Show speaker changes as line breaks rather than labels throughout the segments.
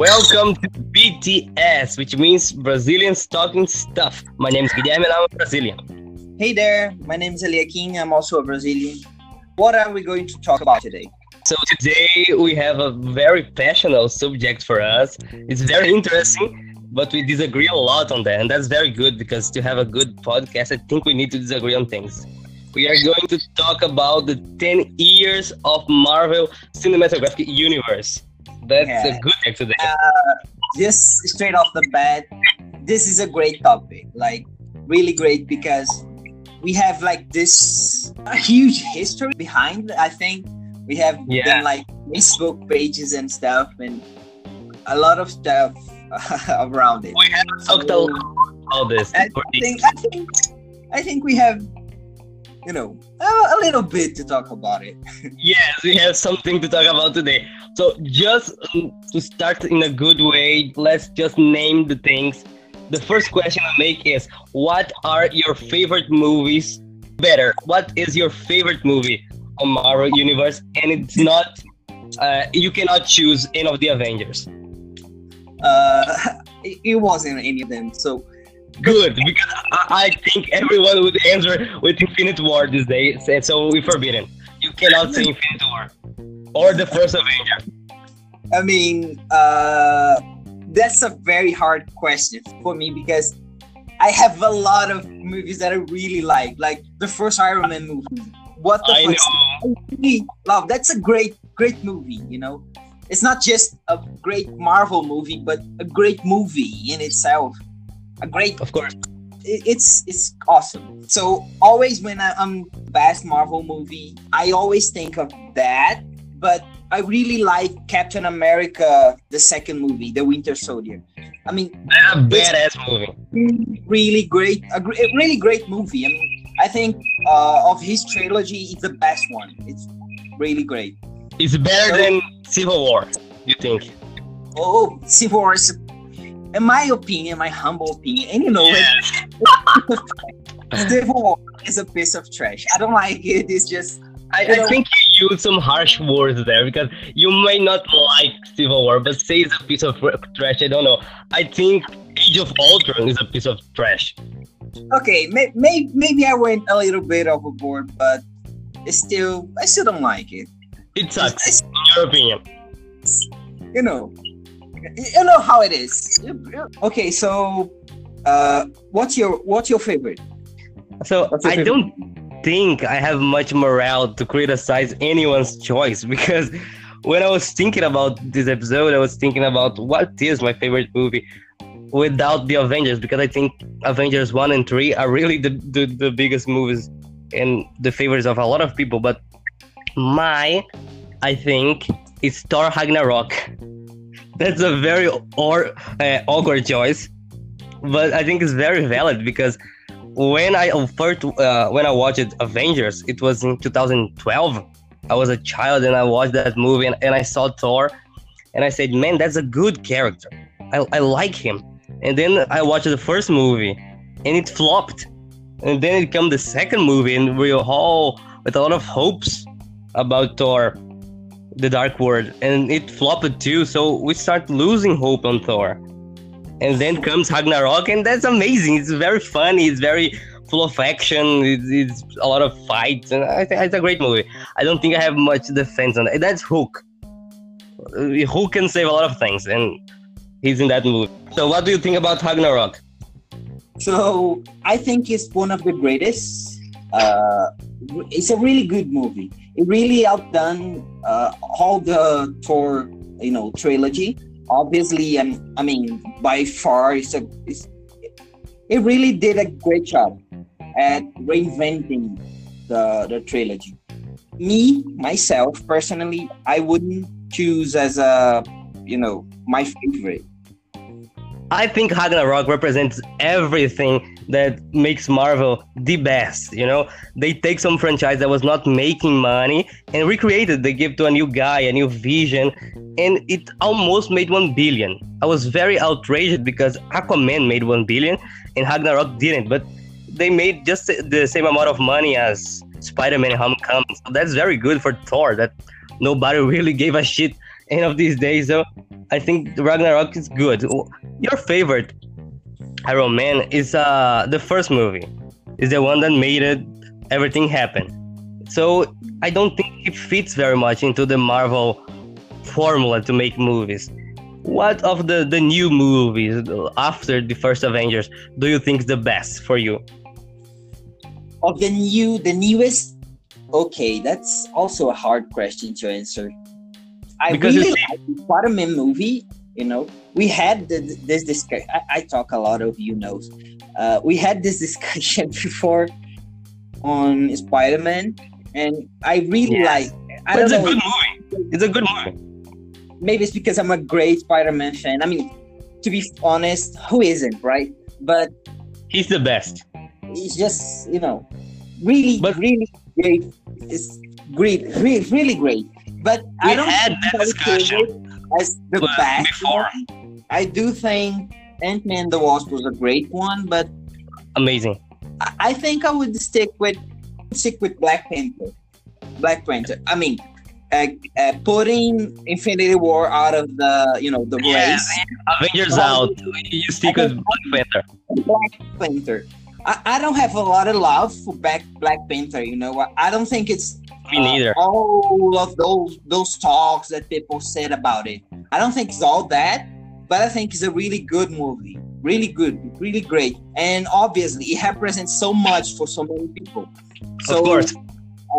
Welcome to BTS, which means Brazilians talking stuff. My name is Guilherme and I'm a Brazilian.
Hey there, my name is Eliakim. I'm also a Brazilian. What are we going to talk about today?
So today we have a very passionate subject for us. It's very interesting, but we disagree a lot on that, and that's very good because to have a good podcast, I think we need to disagree on things. We are going to talk about the 10 years of Marvel Cinematographic Universe. That's
Yeah.
a good today.
Uh, just straight off the bat, this is a great topic. Like, really great because we have like this huge history behind. I think we have
Yeah.
done like Facebook pages and stuff, and a lot of stuff around it.
we haven't talked a lot about this.
I think I think I think we have, you know, a, a little bit to talk about it.
Yes, we have something to talk about today. So, just um, to start in a good way, let's just name the things. The first question I make is What are your favorite movies? Better, what is your favorite movie on Marvel Universe? And it's not, uh, you cannot choose any of the Avengers.
Uh, it wasn't any of them. So
Good, because I, I think everyone would answer with Infinite War these days, and so we forbidden. You cannot say Infinite War or the first Avenger.
I mean, uh, that's a very hard question for me because I have a lot of movies that I really like, like the first Iron Man movie. What the
I
fuck?
know.
I really love. That's a great, great movie. You know, it's not just a great Marvel movie, but a great movie in itself. A great
Of course.
it's it's awesome. So always when I, I'm best Marvel movie, I always think of that. But I really like Captain America, the second movie, The Winter Soldier. I mean,
a badass movie.
really, really great, a, gr- a really great movie. I mean, I think uh, of his trilogy, it's the best one. It's really great.
It's better
So-
than Civil War. You think?
Oh, Civil War is, in my opinion, my humble opinion, and you know it, Civil War is a piece of trash. I don't like it. It's just
I, I think you use some harsh words there because you may not like Civil War, but say it's a piece of trash. I don't know. I think Age of Ultron is a piece of trash.
okay. May, may, maybe I went a little bit overboard, but it's still, I still don't like it.
It sucks,
It's,
in your opinion.
you know, you know how it is. Okay, so uh, what's your what's your favorite?
So
What's your
I don't think I have much morale to criticize anyone's choice because when I was thinking about this episode, I was thinking about what is my favorite movie without the Avengers because I think Avengers 1 and 3 are really the, the, the biggest movies and the favorites of a lot of people. But my, I think, is Thor Ragnarok. That's a very or, uh, awkward choice, but I think it's very valid because when I first uh, when I watched Avengers, it was in 2012. I was a child and I watched that movie and, and I saw Thor, and I said, "Man, that's a good character. I, I like him." And then I watched the first movie, and it flopped. And then it came the second movie, and we were all with a lot of hopes about Thor, the Dark World, and it flopped too. So we start losing hope on Thor and then comes Ragnarok, and that's amazing. It's very funny. It's very full of action. It's, it's a lot of fights, and I think it's a great movie. I don't think I have much defense on that. That's Hulk. Uh, Hulk can save a lot of things, and he's in that movie. So, what do you think about Ragnarok?
So I think it's one of the greatest. Uh, it's a really good movie. It really outdone uh, all the Thor, you know, trilogy. Obviously, and I mean, by far, it's a. It's, it really did a great job at reinventing the the trilogy. Me myself personally, I wouldn't choose as a, you know, my favorite.
I think Ragnarok represents everything that makes Marvel the best. You know, they take some franchise that was not making money and recreated. They give to a new guy, a new vision, and it almost made one billion. I was very outraged because Aquaman made one billion and Ragnarok didn't, but they made just the same amount of money as Spider-Man Homecoming. So that's very good for Thor. That nobody really gave a shit any of these days. So I think Ragnarok is good. Your favorite Iron Man is uh the first movie. Is the one that made it everything happen. So I don't think it fits very much into the Marvel formula to make movies. What of the the new movies after the first Avengers do you think is the best for you?
Of the new, the newest. Okay, that's also a hard question to answer. I
Because
really like Spider-Man movie. You know, we had the, this discussion. I, talk a lot of you knows. Uh, we had this discussion before on Spider-Man, and I really
Yes.
like. I
it's a good movie. It's a good movie.
maybe it's because I'm a great Spider-Man fan. I mean, to be honest, who isn't, right? But
He's the best.
it's just you know, really,
But-
really great. It's great, really, really great. But
We
I don't
had that discussion.
as the
Well,
best.
before.
one. I do think Ant-Man the Wasp was a great one, but
Amazing.
I- I think I would stick with stick with Black Panther. Black Panther. I mean, uh, uh, putting Infinity War out of the you know the
Yeah,
race.
Avengers out. You stick with Black Panther.
Black Panther. I, I don't have a lot of love for Black Black Panther. You know, I, I don't think it's
Me
uh,
neither.
all of those those talks that people said about it. I don't think it's all that, but I think it's a really good movie. Really good, really great, and obviously it represents so much for so many people. So,
of course.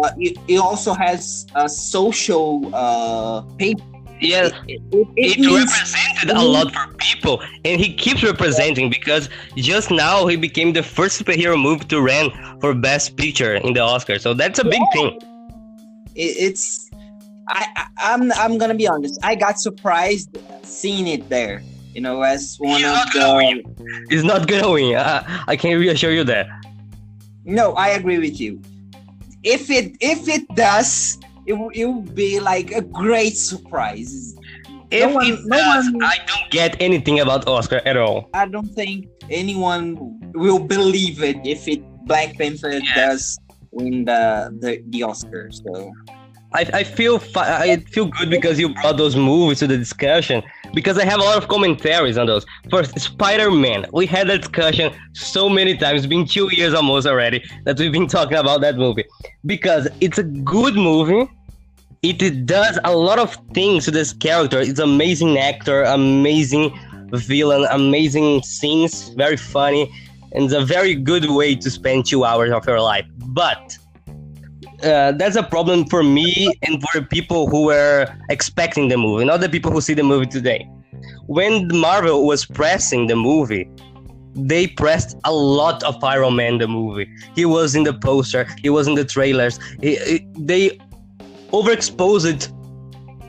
uh, it, it also has a social uh, paper.
Yeah,
It, it, it
it represented a lot for people, and he keeps representing because just now he became the first superhero movie to run for Best Picture in the Oscars. So that's a big thing.
it, it's I, I I'm I'm gonna be honest. I got surprised seeing it there. You know, as one
You're
of the.
He's not gonna win. Uh, I can reassure you that.
No, I agree with you. If it if it does, it will it will be like a great surprise.
If
one-
it
no
does,
one-
I don't get anything about Oscar at all.
I don't think anyone will believe it if it Black Panther
Yes.
does win the the, the Oscar. So
I, I feel fi- I feel good because you brought those movies to the discussion because I have a lot of commentaries on those. First, Spider-Man. We had that discussion so many times. It's been two years almost already that we've been talking about that movie because it's a good movie. It, does a lot of things to this character. It's amazing actor, amazing villain, amazing scenes, very funny, and it's a very good way to spend two hours of your life. But uh, that's a problem for me and for people who were expecting the movie, not the people who see the movie today. When Marvel was pressing the movie, they pressed a lot of Iron Man the movie. He was in the poster, he was in the trailers. He, he- they overexposed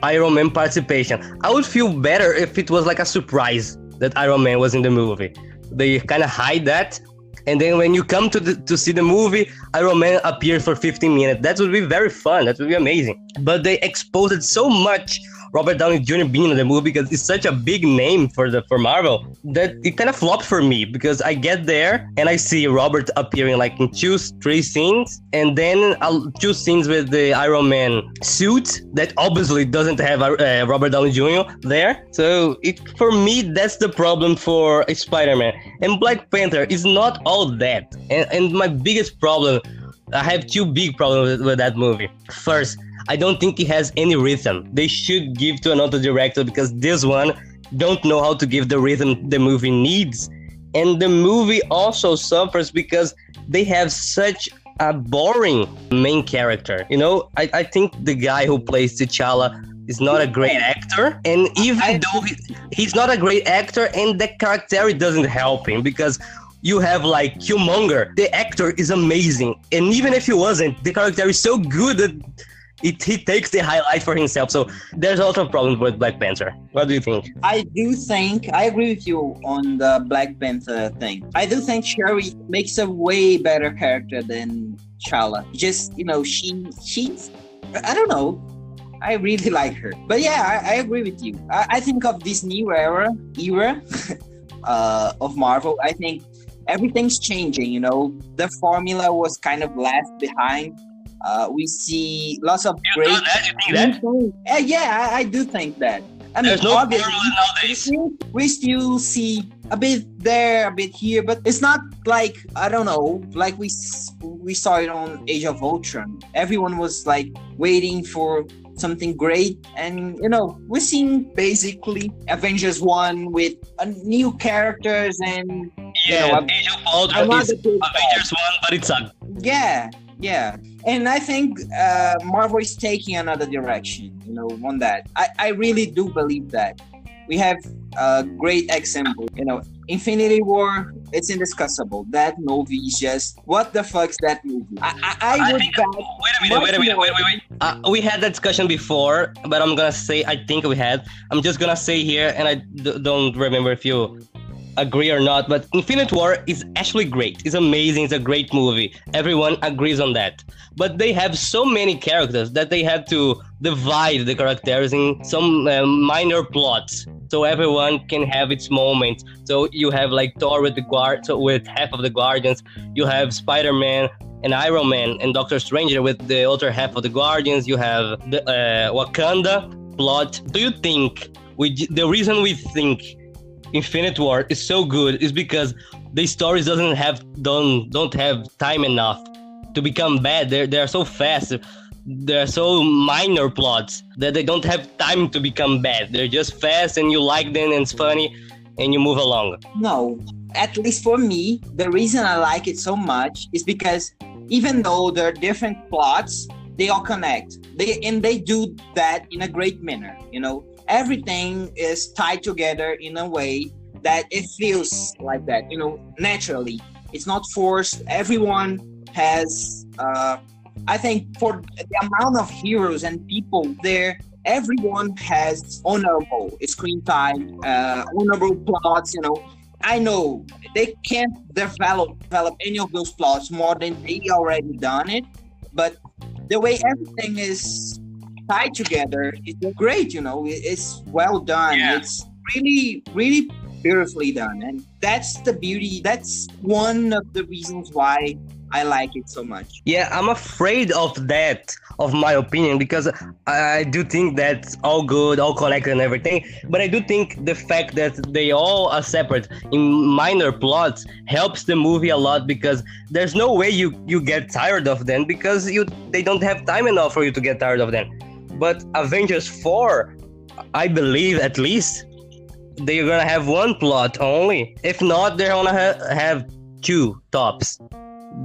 Iron Man participation. I would feel better if it was like a surprise that Iron Man was in the movie. They kind of hide that, and then when you come to the, to see the movie, Iron Man appears for 15 minutes. That would be very fun. That would be amazing. But they exposed it so much Robert Downey Jr. being in the movie because it's such a big name for the for Marvel that it kind of flopped for me because I get there and I see Robert appearing like in two, three scenes, and then I'll two scenes with the Iron Man suit that obviously doesn't have uh, Robert Downey Jr. there. So it for me that's the problem for Spider-Man and Black Panther is not all that. And, and my biggest problem, I have two big problems with that movie. First. I don't think it has any rhythm. They should give to another director because this one don't know how to give the rhythm the movie needs. And the movie also suffers because they have such a boring main character. You know, I, I think the guy who plays T'Challa is not a great actor. And even
I-
though he, he's not a great actor and the character doesn't help him because you have like Killmonger. The actor is amazing. And even if he wasn't, the character is so good that it, he takes the highlight for himself. So there's a lot of problems with Black Panther. What do you think?
I do think I agree with you on the Black Panther thing. I do think Shuri makes a way better character than T'Challa. Just you know, she she's I don't know. I really like her. But yeah, I, I agree with you. I, I think of this new era era uh, of Marvel. I think everything's changing. You know, the formula was kind of left behind. Uh, we see lots of
You
great
know that? You think that?
uh, yeah, I, I do think that. I mean,
There's no
obviously, we- still see a bit there, a bit here, but it's not like I don't know, like we we saw it on Age of Ultron. Everyone was like waiting for something great, and you know, we're seeing basically Avengers One with uh, new characters and
Yeah,
know, I'm-
Age of Ultron is Avengers one, but it's a
yeah yeah. And i think uh, marvel is taking another direction you know on that. I, I really do believe that. We have a great example you know infinity war it's indiscussable. That movie is just what the fuck's that movie? I, I, I
I
would
think- Wait a minute, wait a minute, wait, wait, wait. Uh, we had that discussion before, but I'm gonna say I think we had. I'm just gonna say here, and I d- don't remember if you agree or not, but Infinite War is actually great. It's amazing. It's a great movie. Everyone agrees on that. But they have so many characters that they had to divide the characters in some uh, minor plots, so everyone can have its moment. So you have like Thor with the guard, so with half of the Guardians. You have Spider-Man and Iron Man and Doctor Strange with the other half of the Guardians. You have the uh, Wakanda plot. Do you think we the reason we think Infinite War is so good is because the stories doesn't have don't don't have time enough to become bad. They're they're so fast. They're so minor plots that they don't have time to become bad. They're just fast and you like them and it's funny and you move along.
no at least for me the reason i like it so much is because even though there are different plots they all connect they and they do that in a great manner you know everything is tied together in a way that it feels like that you know naturally. It's not forced. Everyone has uh i think for the amount of heroes and people there everyone has honorable screen time uh honorable plots you know. I know they can't develop develop any of those plots more than they already done it but the way everything is tied together is great you know it's well done
Yeah.
it's really really beautifully done and that's the beauty that's one of the reasons why i like it so much
Yeah, I'm afraid of that, of my opinion, because I I do think that's all good, all connected and everything. But I do think the fact that they all are separate in minor plots helps the movie a lot because there's no way you you get tired of them because you they don't have time enough for you to get tired of them. But Avengers 4, I believe at least they're gonna have one plot only. If not, they're gonna ha- have two tops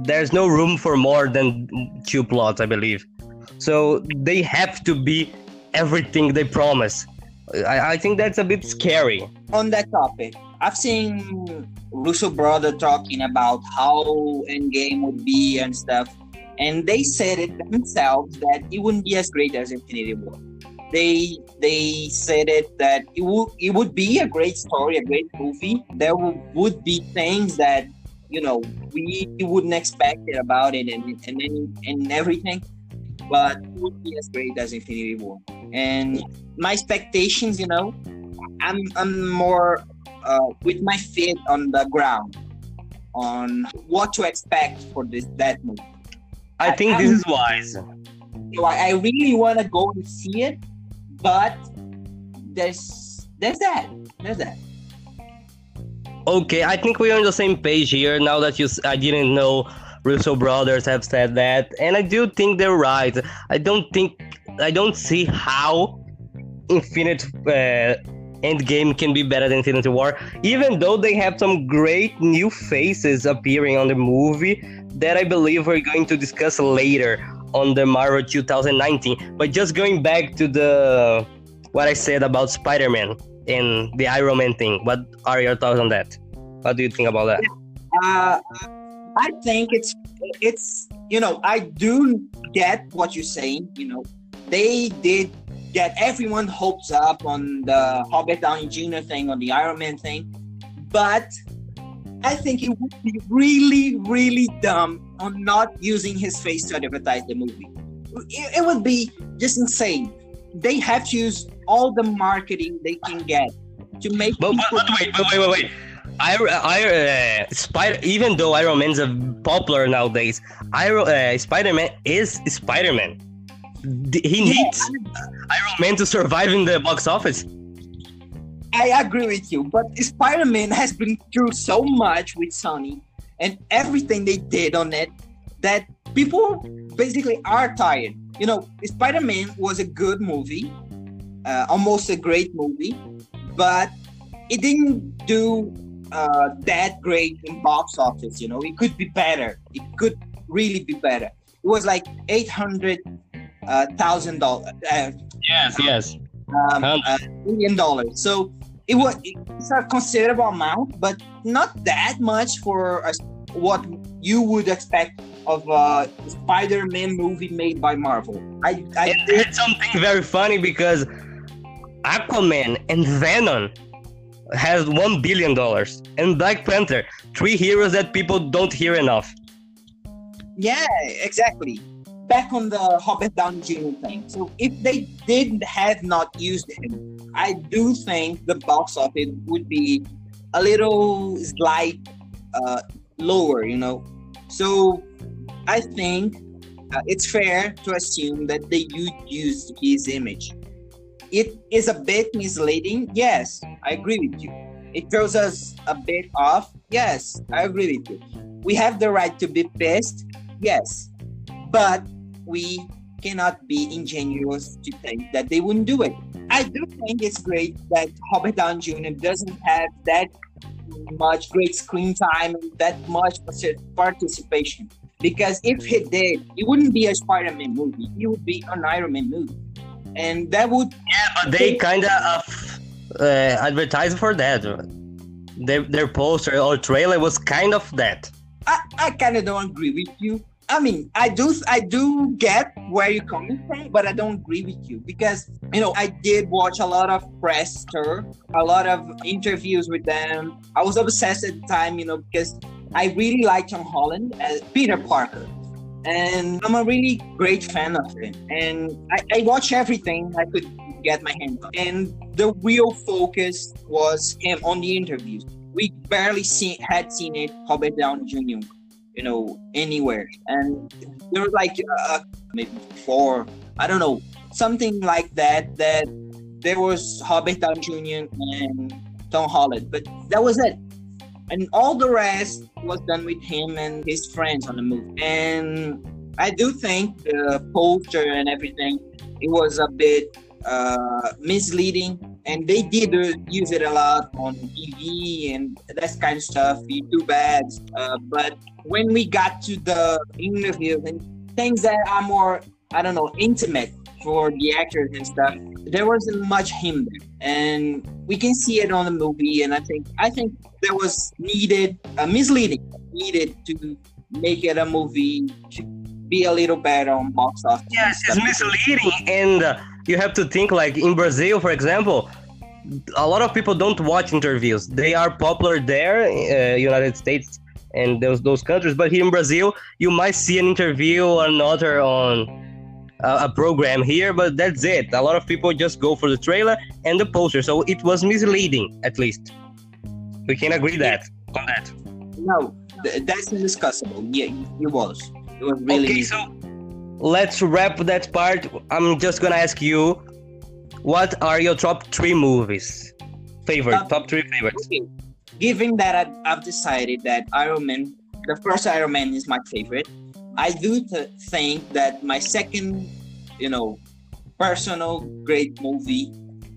there's no room for more than two plots, I believe. So they have to be everything they promise. I, I think that's a bit scary.
on that topic, I've seen Russo brother talking about how Endgame would be and stuff, and they said it themselves that it wouldn't be as great as Infinity War. They they said it that it would it would be a great story, a great movie. There would, would be things that you know we wouldn't expect it about it and and and, and everything, but it would be as great as Infinity War. And my expectations, you know, I'm I'm more uh, with my feet on the ground on what to expect for this that movie.
I think this is wise.
So I, I really want to go and see it, but there's there's that there's that.
Okay, I think we're on the same page here. Now that you, I didn't know Russo brothers have said that, and I do think they're right. I don't think, I don't see how Infinite uh, Endgame can be better than Infinity War, even though they have some great new faces appearing on the movie that I believe we're going to discuss later on the Marvel 2019. But just going back to the what I said about Spider-Man and the Iron Man thing. What are your thoughts on that? What do you think about that?
Uh, I think it's it's you know I do get what you're saying. You know, they did get everyone hopes up on the Robert Downey Jr. thing, on the Iron Man thing, but I think it would be really, really dumb on not using his face to advertise the movie. It, it would be just insane. They have to use all the marketing they can get to make.
But, but, wait, but wait, wait, wait. I, I, uh, Spider, even though Iron Man's a popular nowadays, Iron, uh, Spider-Man is Spider-Man. D- He
Yeah,
needs Iron Man to survive in the box office.
I agree with you, but Spider-Man has been through so much with Sony and everything they did on it that people basically are tired. You know, Spider-Man was a good movie, uh, almost a great movie, but it didn't do uh, that great in box office. You know, it could be better. It could really be better. It was like eight hundred uh, thousand dollars. Uh,
yes, yes.
Um, uh, million dollars. So it was it's a considerable amount, but not that much for a, what you would expect of a Spider-Man movie made by Marvel. I, I
did something very funny because Aquaman and Venom has one billion dollars, and Black Panther, three heroes that people don't hear enough.
Yeah, exactly. Back on the Robert Downey Jr. thing. So if they did have not used him, I do think the box office would be a little slight uh, lower, you know. So I think uh, it's fair to assume that they would use his image. It is a bit misleading. Yes, I agree with you. It throws us a bit off. Yes, I agree with you. We have the right to be pissed. Yes, but we cannot be ingenuous to think that they wouldn't do it. I do think it's great that Robert Downey Jr. doesn't have that much great screen time and that much participation. Because if he did, it wouldn't be a Spider-Man movie. It would be an Iron Man movie, and that would.
Yeah, but they kind of uh, advertised for that. Their their poster or trailer was kind of that.
I, I kind of don't agree with you I mean, I do I do get where you're coming from, but I don't agree with you because you know I did watch a lot of press tour, a lot of interviews with them. I was obsessed at the time, you know, because I really like Tom Holland as Peter Parker, and I'm a really great fan of him. And I, I watch everything I could get my hands on, and the real focus was him on the interviews. We barely see, had seen it Robert Downey Jr you know, anywhere. And there was like uh, maybe four, I don't know, something like that. That there was Robert Downey Jr. and Tom Holland, but that was it. And all the rest was done with him and his friends on the movie. And I do think the poster and everything, it was a bit uh, misleading and they did use it a lot on TV and that kind of stuff. too bad, uh, but when we got to the interviews and things that are more, I don't know, intimate for the actors and stuff, there wasn't much him there, and we can see it on the movie. And I think I think there was needed, uh, misleading, needed to make it a movie to be a little better on box office.
Yes, it's misleading, and uh, you have to think like in Brazil, for example. A lot of people don't watch interviews. They are popular there, uh, United States and those those countries. But here in Brazil, you might see an interview or another on a, a, program here, but that's it. A lot of people just go for the trailer and the poster, so it was misleading, at least. We can agree that on that.
No, that's indiscussable. Yeah, it was. It was really.
Okay, so let's wrap that part. I'm just gonna ask you, what are your top three movies? Favorite, top, top three favorites. Okay
given that I, have decided that Iron Man, the first Iron Man is my favorite, I do th- think that my second, you know, personal great movie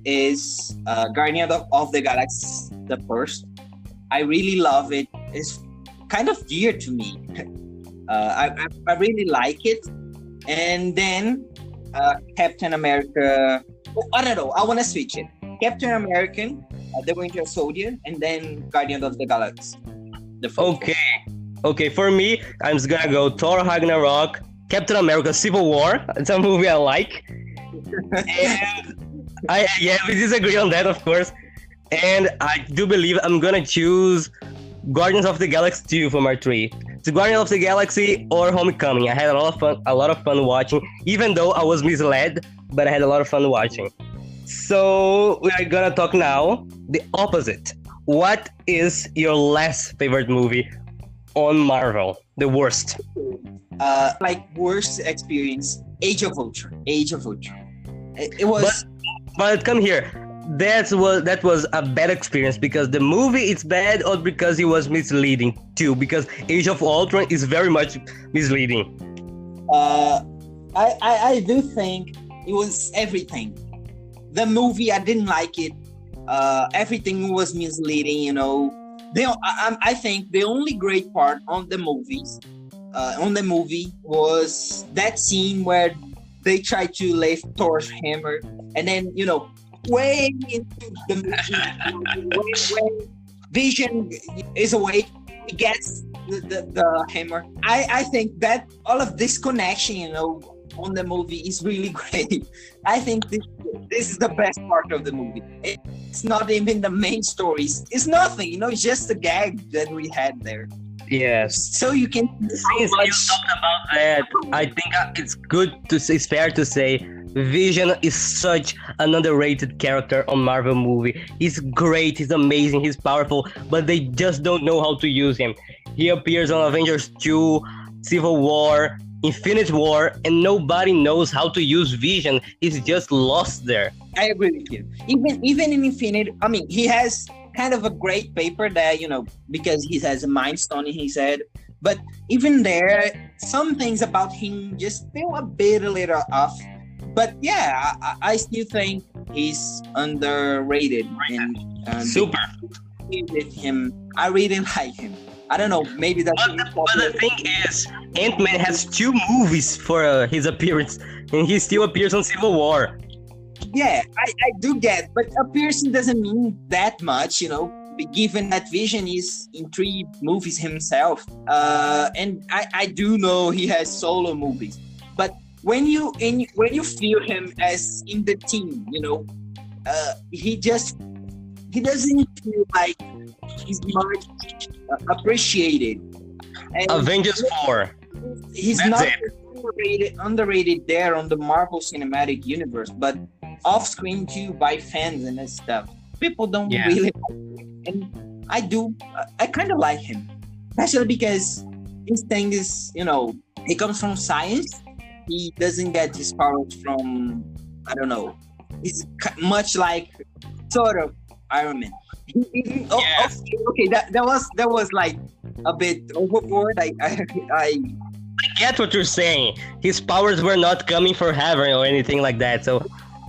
is uh, Guardian of, of the Galaxy, the first. I really love it. It's kind of dear to me. Uh, I, I, I, really like it. And then uh, Captain America. Oh, I don't know. I want to switch it. Captain American uh, The Winter Soldier, and then Guardian of the Galaxy.
The okay, okay. For me, I'm just gonna go Thor Ragnarok, Captain America: Civil War. It's a movie I like. and I yeah, we disagree on that, of course. And I do believe I'm gonna choose Guardians of the Galaxy 2 for my three. It's Guardians of the Galaxy or Homecoming. I had a lot of fun, a lot of fun watching, even though I was misled, but I had a lot of fun watching. So we are gonna talk now the opposite. What is your last favorite movie on Marvel? The worst.
Uh, like worst experience. Age of Ultron. Age of Ultron. It, it was.
But, but come here. That's what that was a bad experience because the movie is bad or because it was misleading too because Age of Ultron is very much misleading.
Uh, I, I I do think it was everything. The movie I didn't like it. Uh, everything was misleading. You know, they I, I think the only great part on the movies uh, on the movie was that scene where they try to lift Thor's hammer, and then you know, way into the movie, when, when Vision is awake, gets the, the, the, hammer. I, I think that all of this connection, you know, on the movie is really great. I think this this is the best part of the movie. It's not even the main stories. It's nothing, you know. It's just a gag that we had there.
Yes.
So you can.
Since you talked about that, I think it's good to. It's fair to say, Vision is such an underrated character on Marvel movie. He's great. He's amazing. He's powerful, but they just don't know how to use him. He appears on Avengers 2, Civil War, Infinite War, and nobody knows how to use Vision. He's just lost there.
I agree with you. Even even in Infinite, I mean, he has kind of a great paper that you know because he has a mind stone in his head but even there some things about him just feel a bit a little off. But yeah i, I still think he's underrated. And,
and super.
With him. I really like him. I don't know. Maybe that's.
But, the, but the thing is, Ant Man has two movies for uh, his appearance, and he still appears on Civil War
yeah, I, I do get, but a piercing doesn't mean that much, you know, given that Vision is in three movies himself. Uh, and I, I do know he has solo movies, but when you in when you feel him as in the team, you know, uh, he just he doesn't feel like he's much appreciated.
And Avengers Four.
He's That's not it. Underrated underrated there on the Marvel Cinematic Universe, but off screen too by fans and stuff. People don't yeah. really, and I do. I kind of like him, especially because his thing is, you know, he comes from science. He doesn't get his powers from, I don't know. He's much like sort of Iron Man. oh, yeah. okay, okay, that, that was that was like a bit overboard. I I, I
I get what you're saying. His powers were not coming for heaven or anything like that. So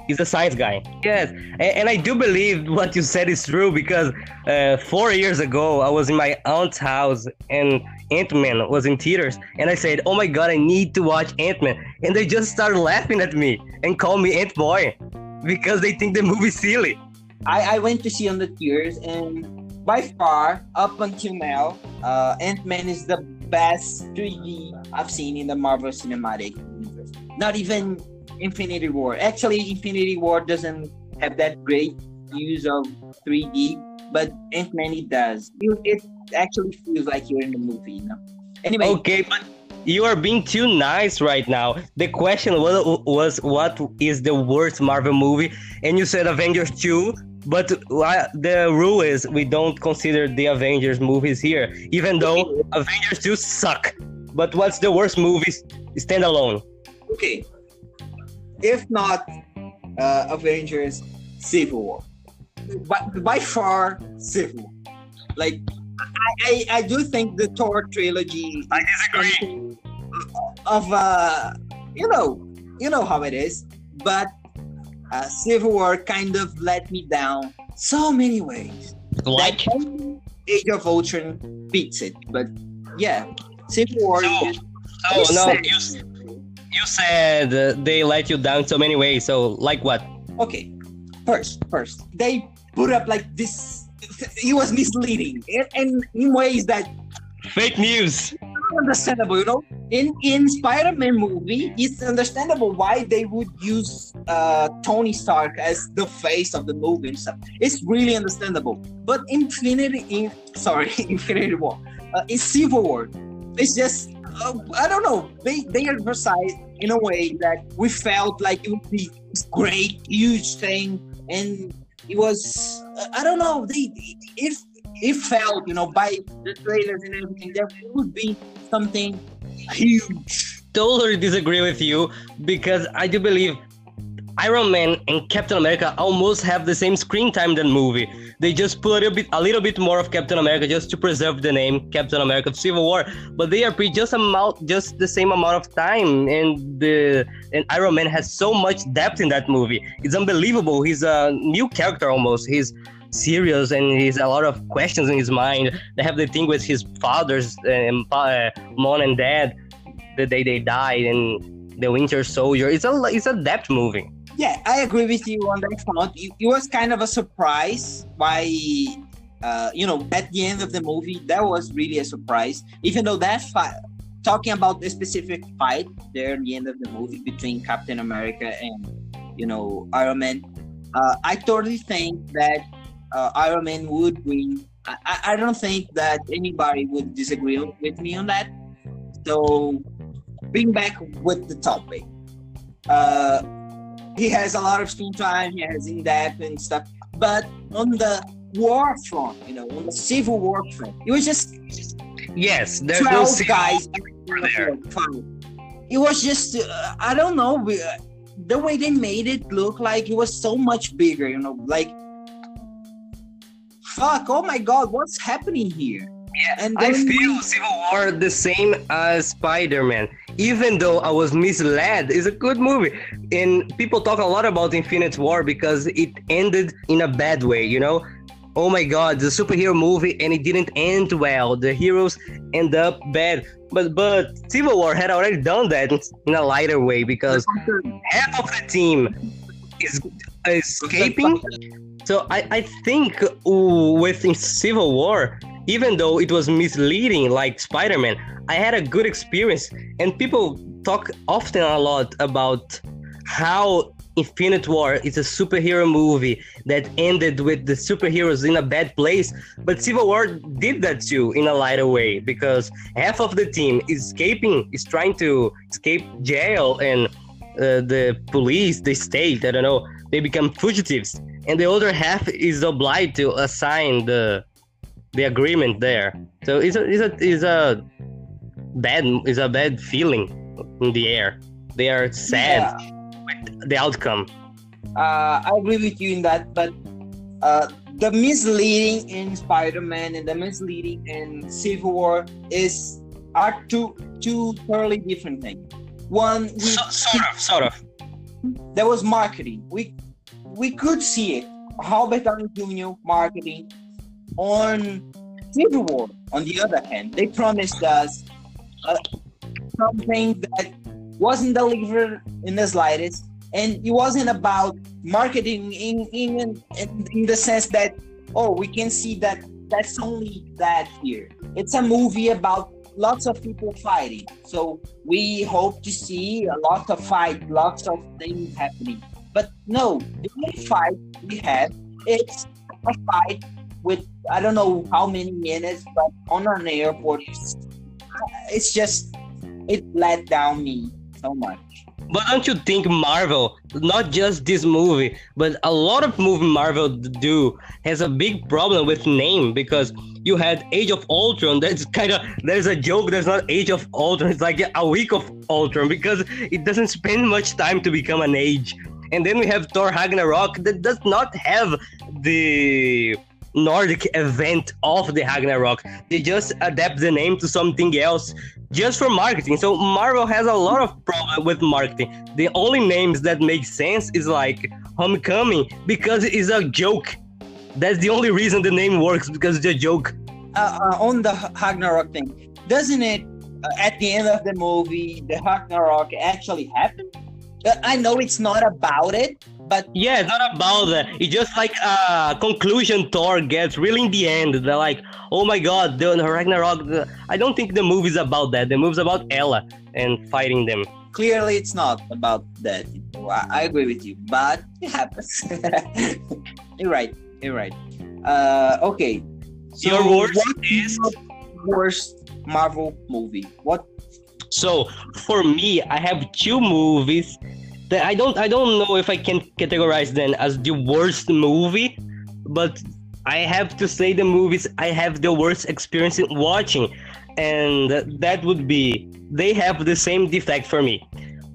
He's a science guy. Yes, and, and, I do believe what you said is true because uh, four years ago I was in my aunt's house and Ant Man was in theaters, and I said, "Oh my god, I need to watch Ant Man," and they just started laughing at me and call me Ant Boy because they think the movie's silly.
I, I went to see on the theaters, and by far, up until now, uh, Ant Man is the best 3D I've seen in the Marvel Cinematic Universe. Not even Infinity War. Actually, Infinity War doesn't have that great use of 3D, but Ant Man it does. It actually feels like you're in the movie, you know. Anyway.
Okay, but you are being too nice right now. The question was, was what is the worst Marvel movie, and you said Avengers 2. But the rule is we don't consider the Avengers movies here, even though Avengers 2 suck. But what's the worst movie standalone?
Okay, if not uh, Avengers Civil War. But by far, Civil War. Like, I, I, I do think the Thor trilogy.
I disagree.
Of uh, you know, you know how it is, but uh, Civil War kind of let me down so many ways.
Like
Age of Ultron beats it, but yeah, Civil War.
So, so no, you, you said uh, they let you down so many ways. So, like what?
Okay, first, first, they put up like this. It was misleading, and, and in ways that
fake news.
Understandable, you know. In in Spider-Man movie, it's understandable why they would use uh, Tony Stark as the face of the movie and stuff. It's really understandable. But Infinity, in, sorry, Infinity War, uh, in Civil War, it's just uh, I don't know. They they emphasized in a way that we felt like it would be great, huge thing, and it was uh, I don't know. They if it felt you know by the trailers and everything there would be something huge.
Totally disagree with you because I do believe Iron Man and Captain America almost have the same screen time than movie. They just put a little bit, a little bit more of Captain America just to preserve the name Captain America of Civil War. But they are just amount, just the same amount of time. And the and Iron Man has so much depth in that movie. It's unbelievable. He's a new character almost. He's serious and he's a lot of questions in his mind. They have the thing with his fathers and uh, mom and dad the day they died and the Winter Soldier. It's a it's a depth movie.
Yeah, I agree with you on that front. It, it was kind of a surprise why, uh, you know, at the end of the movie, that was really a surprise. Even though that fight, talking about the specific fight there at the end of the movie between Captain America and, you know, Iron Man, uh, I totally think that uh, Iron Man would win. I, I don't think that anybody would disagree with me on that. So, bring back with the topic. Uh, he has a lot of screen time, he has in depth and stuff. But on the war front, you know, on the civil war front, it was just
yes, there's
12
no
guys.
there.
It was just, uh, I don't know, uh, the way they made it look like it was so much bigger, you know, like, fuck, oh my god, what's happening here?
Yeah,
And
I feel
we-
Civil War the same as Spider-Man. Even though I was misled, it's a good movie. And people talk a lot about Infinite War because it ended in a bad way, you know? Oh my god, the superhero movie and it didn't end well. The heroes end up bad. But but Civil War had already done that in a lighter way because half of the team is escaping so I, I think with Civil War, even though it was misleading like Spider-Man, I had a good experience. And people talk often a lot about how Infinite War is a superhero movie that ended with the superheroes in a bad place. But Civil War did that too in a lighter way because half of the team is escaping, is trying to escape jail and uh, the police, the state, I don't know, they become fugitives and the other half is obliged to assign the the agreement there. So it's a it's a it's a bad it's a bad feeling in the air. They are sad with the outcome.
uh, I agree with you in that, but uh, the misleading in Spider-Man and the misleading in Civil War is are two two totally different things. One, we,
So, sort of, sort of.
there was marketing. We we could see it. Downey Jr. marketing on Civil War. On the other hand, they promised us uh, something that wasn't delivered in the slightest, and it wasn't about marketing in in, in in the sense that oh we can see that that's only that here. It's a movie about lots of people fighting. So we hope to see a lot of fight, lots of things happening. But no, the only fight we had, it's a fight with I don't know how many minutes, but on an airport, it's, it's just it let down me so much.
But don't you think Marvel, not just this movie, but a lot of movie Marvel do has a big problem with name because you had Age of Ultron. That's kind of there's a joke. There's not Age of Ultron. It's like a week of Ultron because it doesn't spend much time to become an age. And then we have Thor Ragnarok that does not have the Nordic event of the Ragnarok. They just adapt the name to something else just for marketing. So Marvel has a lot of problem with marketing. The only names that make sense is like Homecoming because it's a joke. That's the only reason the name works because it's a joke.
Uh, uh, on the Ragnarok thing, doesn't it uh, at the end of the movie the Ragnarok actually happen? Uh, I know it's not about it, but
Yeah, it's not about that. It's just like a conclusion Thor gets really in the end. They're like, oh my god, the Ragnarok. The... I don't think the movie's about that. The movie's about Ella and fighting them.
clearly it's not about that. I, agree with you, but it happens. you're right. You're right. Uh, okay. So
Your worst
what
is-
your worst Marvel movie? What?
So for me, I have two movies that I don't I don't know if I can categorize them as the worst movie, but I have to say the movies I have the worst experience in watching, and that would be they have the same defect for me.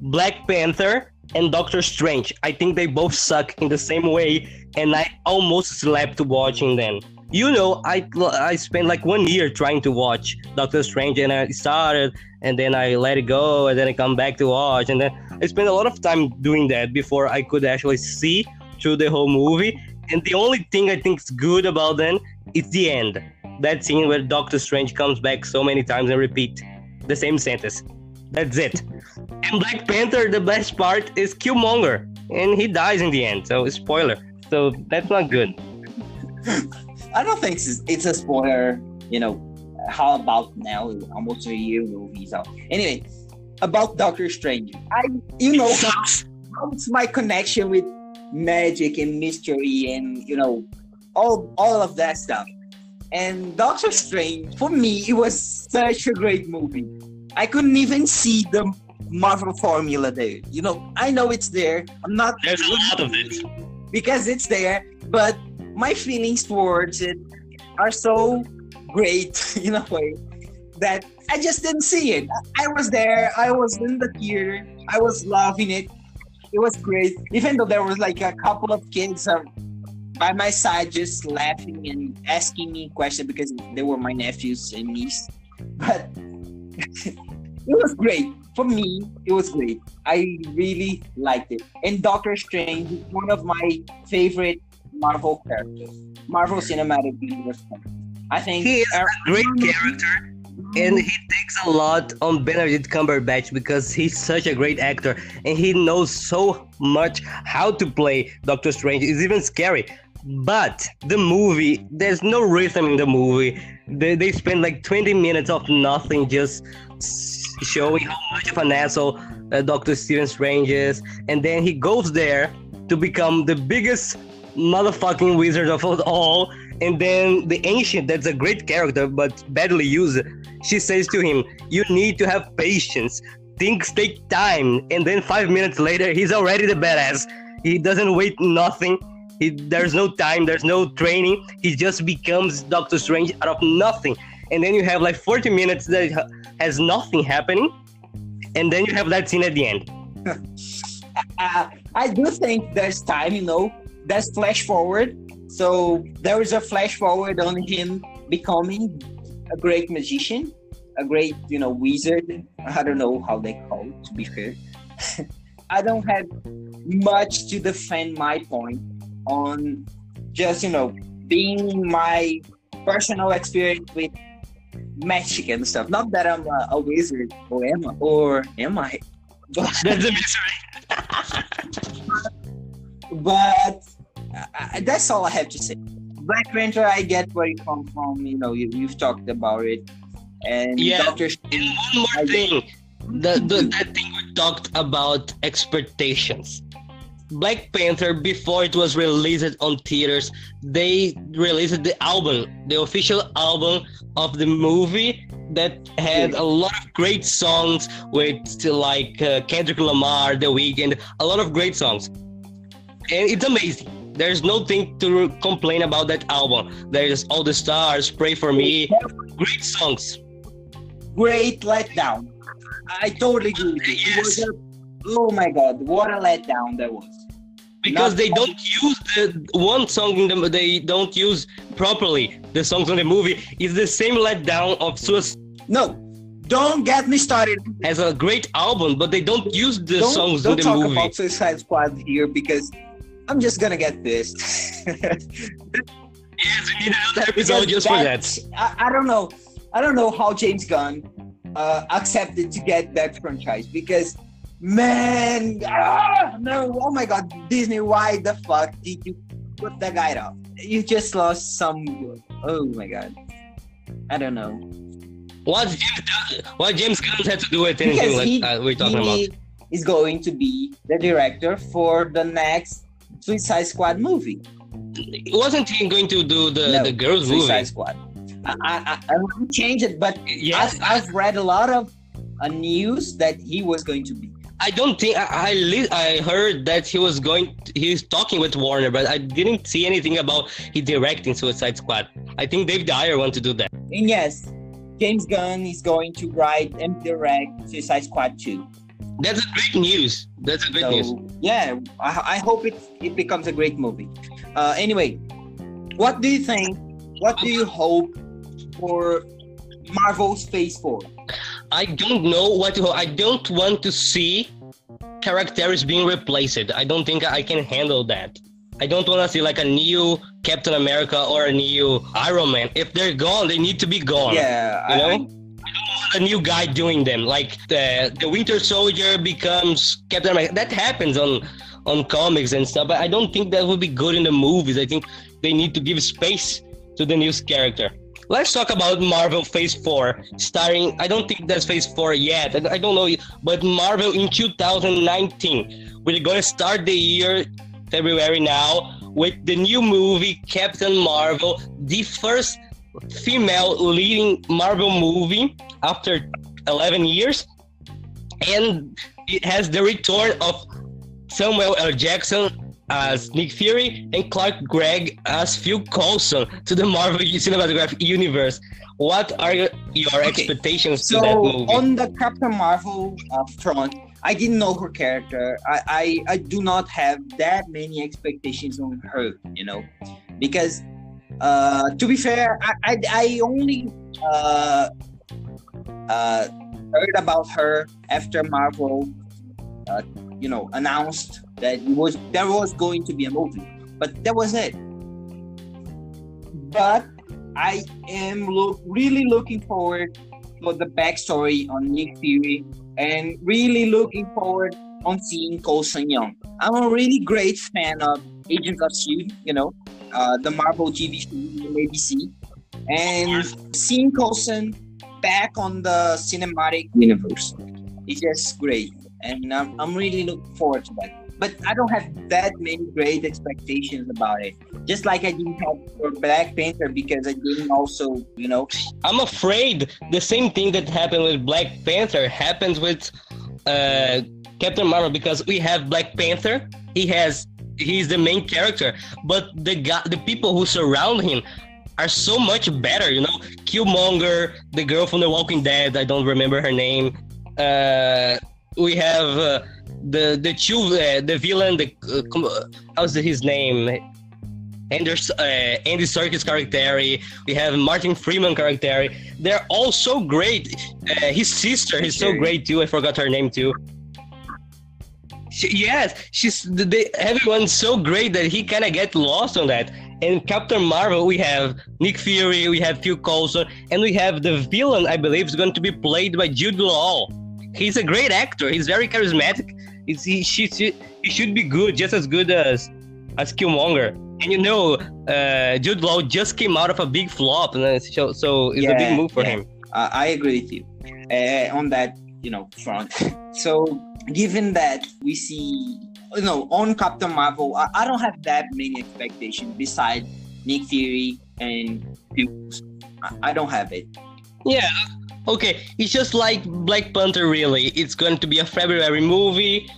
Black Panther and Doctor Strange. I think they both suck in the same way, and I almost slept watching them. You know, I I spent like one year trying to watch Doctor Strange, and I started, and then I let it go, and then I come back to watch, and then I spent a lot of time doing that before I could actually see through the whole movie. And the only thing I think is good about them is the end. That scene where Doctor Strange comes back so many times and repeat the same sentence. That's it. And Black Panther, the best part is Killmonger, and he dies in the end. So spoiler. So that's not good.
I don't think it's, it's a spoiler. You know, how about now? Almost a year movies out. Anyway, about Doctor Strange, I you know how's my connection with magic and mystery and you know all all of that stuff. And Doctor Strange, for me, it was such a great movie. I couldn't even see the Marvel formula there. You know, I know it's there. I'm not
There's a lot of it.
because it's there, but my feelings towards it are so great in a way that I just didn't see it. I was there, I was in the theater, I was loving it. It was great, even though there was like a couple of kids uh, by my side just laughing and asking me questions because they were my nephews and niece. But it was great for me. It was great. I really liked it. And Doctor Strange one of my favorite Marvel characters, Marvel Cinematic Universe. I think
He is a great character, and he takes a lot on Benedict Cumberbatch because he's such a great actor, and he knows so much how to play Doctor Strange. It's even scary. But the movie, there's no rhythm in the movie. They, they spend like 20 minutes of nothing just showing how much of an asshole uh, Doctor Stephen Strange is. And then he goes there to become the biggest motherfucking wizard of all. And then the ancient, that's a great character, but badly used, she says to him, You need to have patience. Things take time. And then five minutes later, he's already the badass. He doesn't wait nothing. He, there's no time, there's no training. He just becomes Doctor Strange out of nothing. And then you have like 40 minutes that has nothing happening. And then you have that scene at the end.
I do think there's time, you know, there's flash forward. So there is a flash forward on him becoming a great magician, a great, you know, wizard. I don't know how they call it, to be fair. I don't have much to defend my point on just, you know, being my personal experience with magic and stuff. Not that I'm a, a wizard or am I, or am I? But
That's a mystery.
but uh, that's all I have to say. Black Panther, I get where you come from. You know, you, you've talked about it, and
Yeah.
Doctor
And one more thing, the, the that thing we talked about expectations. Black Panther before it was released on theaters, they released the album, the official album of the movie that had a lot of great songs with like uh, Kendrick Lamar, The Weeknd, a lot of great songs, and it's amazing. There's nothing to complain about that album. There's all the stars, pray for me, great songs.
Great letdown. I totally agree. with you.
Yes.
a- oh my god, what a letdown that was.
because
Not-
they don't use the one song in the they don't use properly the songs in the movie is the same letdown of Suicide
No, don't get me started.
As a great album but they don't use the
don't
songs
don't
in the
talk
movie
about Suicide Squad here because I'm just gonna get this.
yes we need another episode just for that
I, I don't know. I don't know how James Gunn uh, accepted to get that franchise because, man, ah, no, oh my God, Disney, why the fuck did you put that guy up? You just lost some. Oh my God, I don't know.
what James, what James Gunn had to do with anything
Because
like
he,
uh, we're talking about
he is going to be the director for the next Suicide Squad movie.
wasn't he going to do the
No,
the girls
Suicide
movie
Squad. I, I, I, I won't change it, but
yes
I've, I've read a lot of uh, news that he was going to be.
I don't think I I, li- I heard that he was going he's talking with Warner but I didn't see anything about he directing Suicide Squad I think David Ayer want to do that
And yes, James Gunn is going to write and direct Suicide Squad 2.
That's a great news. That's a great
so
news.
yeah, I, I hope it it becomes a great movie. Uh, anyway, what do you think? What do you hope for Marvel's Phase Four?
I don't know what to. I don't want to see characters being replaced. I don't think I can handle that. I don't want to see like a new Captain America or a new Iron Man. If they're gone, they need to be gone.
Yeah,
You
I-
know?
I-
a new guy doing them. Like the the Winter Soldier becomes Captain America. That happens on on comics and stuff. But I don't think that would be good in the movies. I think they need to give space to the new character. Let's talk about Marvel Phase Four, starring. I don't think that's Phase Four yet. I, I don't know, but Marvel in 2019. We're gonna start the year February now with the new movie Captain Marvel, the first female leading Marvel movie after 11 years, and it has the return of Samuel L. Jackson as Nick Fury and Clark Gregg as Phil Coulson to the Marvel Cinematographic Universe. What are your, your
Okay,
expectations
so
to that movie?
on the Captain Marvel uh, front, I didn't know her character. I, I I do not have that many expectations on her, you know, because uh, to be fair, I I, I only uh, uh, heard about her after Marvel, uh, you know, announced that it was there was going to be a movie, but that was it. But I am look really looking forward for the backstory on Nick Fury and really looking forward on seeing Coulson Young. I'm a really great fan of Agents of S.H.I.E.L.D., you know, uh, the Marvel TV on ABC. And seeing Coulson back on the cinematic universe is just great. And I'm, I'm really looking forward to that. But I don't have that many great expectations about it. Just like I didn't have for Black Panther because I didn't also, you know,
I'm afraid the same thing that happened with Black Panther happens with uh, Captain Marvel because we have Black Panther. He has he's the main character, but the guy, the people who surround him are so much better. You know, Killmonger, the girl from The Walking Dead. I don't remember her name. Uh, we have uh, the the two uh, the villain. The uh, how's his name? Anders, uh, Andy Serkis character. We have Martin Freeman character. They're all so great. Uh, his sister is so great too. I forgot her name too. She, yes, she's they, everyone's so great that he kind of get lost on that. And Captain Marvel, we have Nick Fury, we have Phil Coulson, and we have the villain. I believe is going to be played by Jude Law. He's a great actor. He's very charismatic. It's, he, she, she, he should be good, just as good as as Killmonger. And you know, uh, Jude Law just came out of a big flop, and so, so it's a big move for
yeah.
him.
uh, I agree with you uh, on that, you know, front. so, given that we see, you know, on Captain Marvel, I, I don't have that many expectations besides Nick Fury and. I, I don't have it.
Yeah. Okay, it's just like Black Panther. Really, it's going to be a February movie.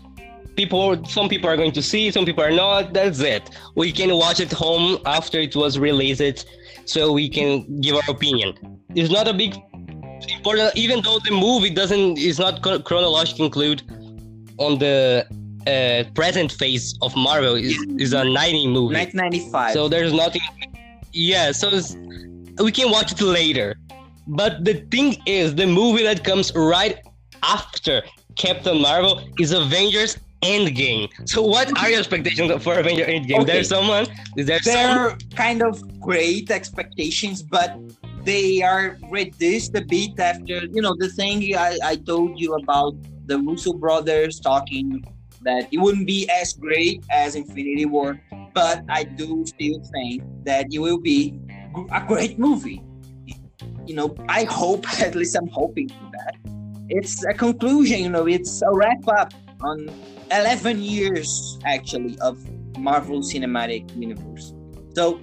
People, some people are going to see, some people are not. That's it. We can watch it home after it was released, so we can give our opinion. It's not a big important, even though the movie doesn't is not chron- chronologically include on the uh, present phase of Marvel. is is a 90 movie.
1995.
So there's nothing. Yeah, so it's, we can watch it later. But the thing is, the movie that comes right after Captain Marvel is Avengers Endgame. So what are your expectations for Avengers Endgame?
Okay.
There's someone? Is there someone?
they're kind of great expectations, but they are reduced a bit after you know the thing I, I told you about the Russo brothers talking that it wouldn't be as great as Infinity War, but I do still think that it will be a great movie. You know, I hope at least I'm hoping for that. It's a conclusion, you know, it's a wrap up on 11 years actually of Marvel Cinematic Universe. So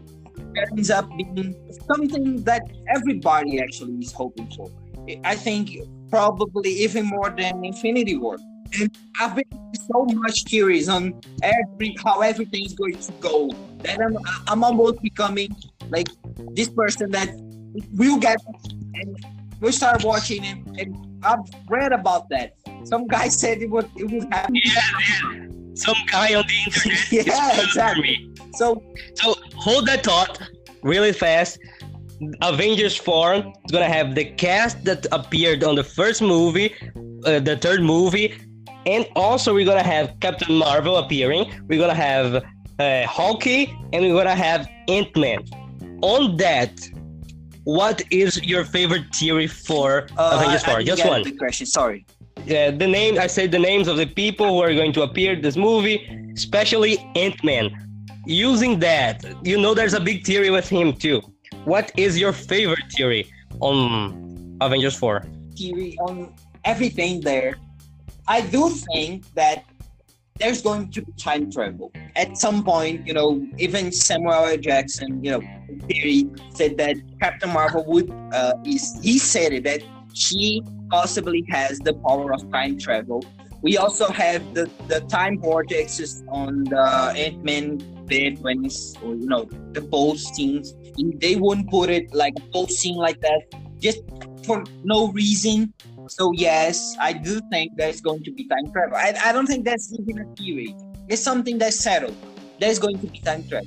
that ends up being something that everybody actually is hoping for. I think probably even more than Infinity War. And I've been so much curious on every how everything's going to go that I'm I'm almost becoming like this person that will get and we'll start watching it and I've read about that. Some guy said it was it was happening.
Yeah, yeah. Some guy on the internet.
Yeah,
spoiled it for
exactly.
me.
So
So hold that thought really fast. Avengers 4 is gonna have the cast that appeared on the first movie, uh, the third movie, and also we're gonna have Captain Marvel appearing. We're gonna have uh, Hawkeye, and we're gonna have Ant Man. On that, what is your favorite theory for
uh,
Avengers 4?
didn't
Just one.
The question. Sorry.
Uh, the name I said the names of the people who are going to appear in this movie, especially Ant Man. Using that, you know there's a big theory with him too. What is your favorite theory on Avengers 4?
theory on everything there. I do think that there's going to be time travel at some point. You know, even Samuel L. Jackson, you know, theory said that Captain Marvel would. Uh, is he said it that she possibly has the power of time travel. We also have the the time vortexes on the Ant Man bed when it's or, you know the post scenes. They wouldn't put it like a post scene like that just for no reason. So yes, I do think there's going to be time travel. I, I don't think that's even a theory. It's something that's settled. There's going to be time travel.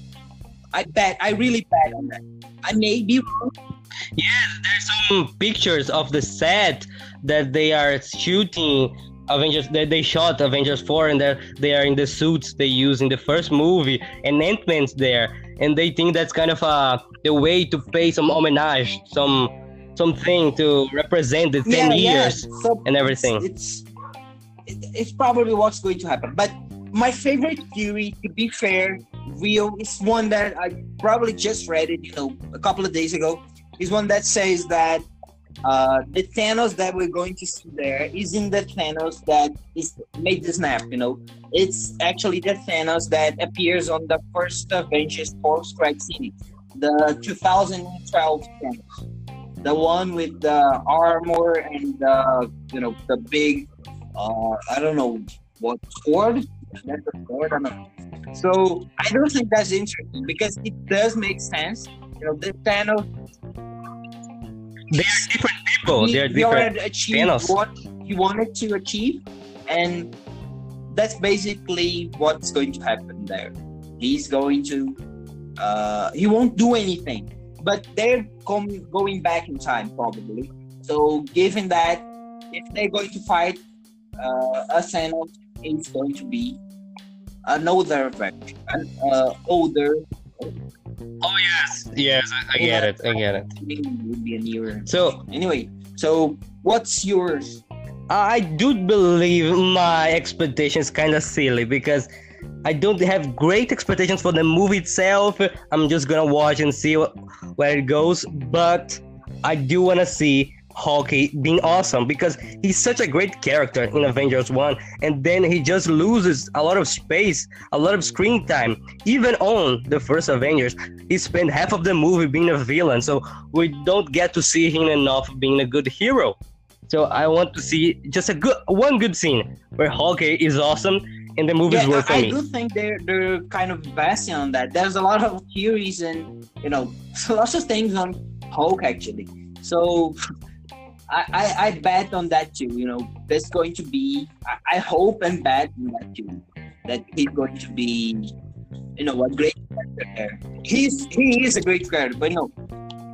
I bet. I really bet on that. I may be wrong.
There's some pictures of the set that they are shooting Avengers that they shot Avengers 4 and they're they are in the suits they use in the first movie and Ant-Man's there and they think that's kind of a the way to pay some homage some something to represent the 10 years
So
and everything.
It's it's, it's probably what's going to happen. But my favorite theory, to be fair, real, is one that I probably just read it, you know, a couple of days ago. Is one that says that uh, the Thanos that we're going to see there isn't the Thanos that is made the snap. You know, it's actually the Thanos that appears on the first Avengers post credit scene, the 2012 Thanos, the one with the armor and the you know the big, uh, I don't know what sword. That's a sword. I don't know. So I don't think that's interesting because it does make sense. You know, the Thanos
They are different people.
he,
They're
he
different.
achieved
Thanos.
what he wanted to achieve, and that's basically what's going to happen there. He's going to, uh, he won't do anything, but they're com- going back in time probably. So, given that, if they're going to fight uh, a Thanos, it's going to be another version, an uh, older.
Oh yes, yes, I, I get it. I get it.
Would be a newer.
So
Anyway, so what's yours?
I do believe my expectations kind of silly because I don't have great expectations for the movie itself. I'm just gonna watch and see what, where it goes. But I do wanna see Hawkeye being awesome because he's such a great character in Avengers 1 and then he just loses a lot of space, a lot of screen time. Even on the first Avengers, he spent half of the movie being a villain, so we don't get to see him enough being a good hero. So I want to see just a good one good scene where Hawkeye is awesome and the movie's
yeah,
work for
I, I
me.
do think they're they're kind of basing on that. There's a lot of theories and you know lots of things on Hulk actually. So I, I, I bet on that too. You know, there's going to be I, I hope and bet on that too. That he's going to be you know a great character. He's he is a great character, but no,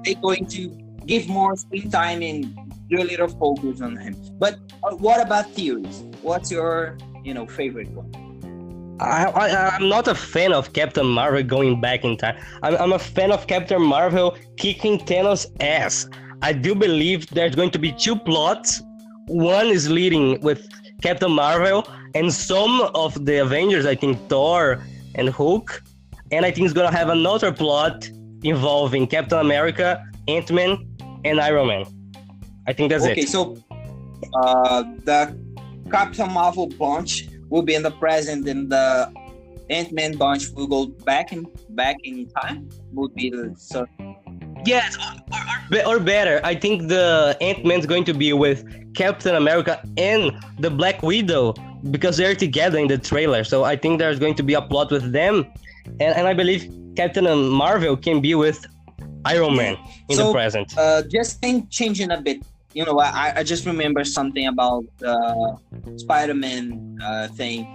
they're going to give more screen time and do a little focus on him. But uh, what about theories? What's your you know favorite one?
I, I, I'm not a fan of Captain Marvel going back in time. I'm, I'm a fan of Captain Marvel kicking Thanos' ass. I do believe there's going to be two plots. One is leading with Captain Marvel and some of the Avengers, I think Thor and Hulk. And I think it's gonna have another plot involving Captain America, Ant Man, and Iron Man. I think that's
okay,
it.
so uh, the Captain Marvel bunch will be in the present, and the Ant Man bunch will go back in back in time. Would be the so
Yes, or, or, or, better, I think the Ant Man's going to be with Captain America and the Black Widow because they're together in the trailer. So I think there's going to be a plot with them, and, and I believe Captain Marvel can be with Iron Man in
So,
the present.
uh, just think changing a bit. you know, I, I just remember something about the Spider-Man uh, thing,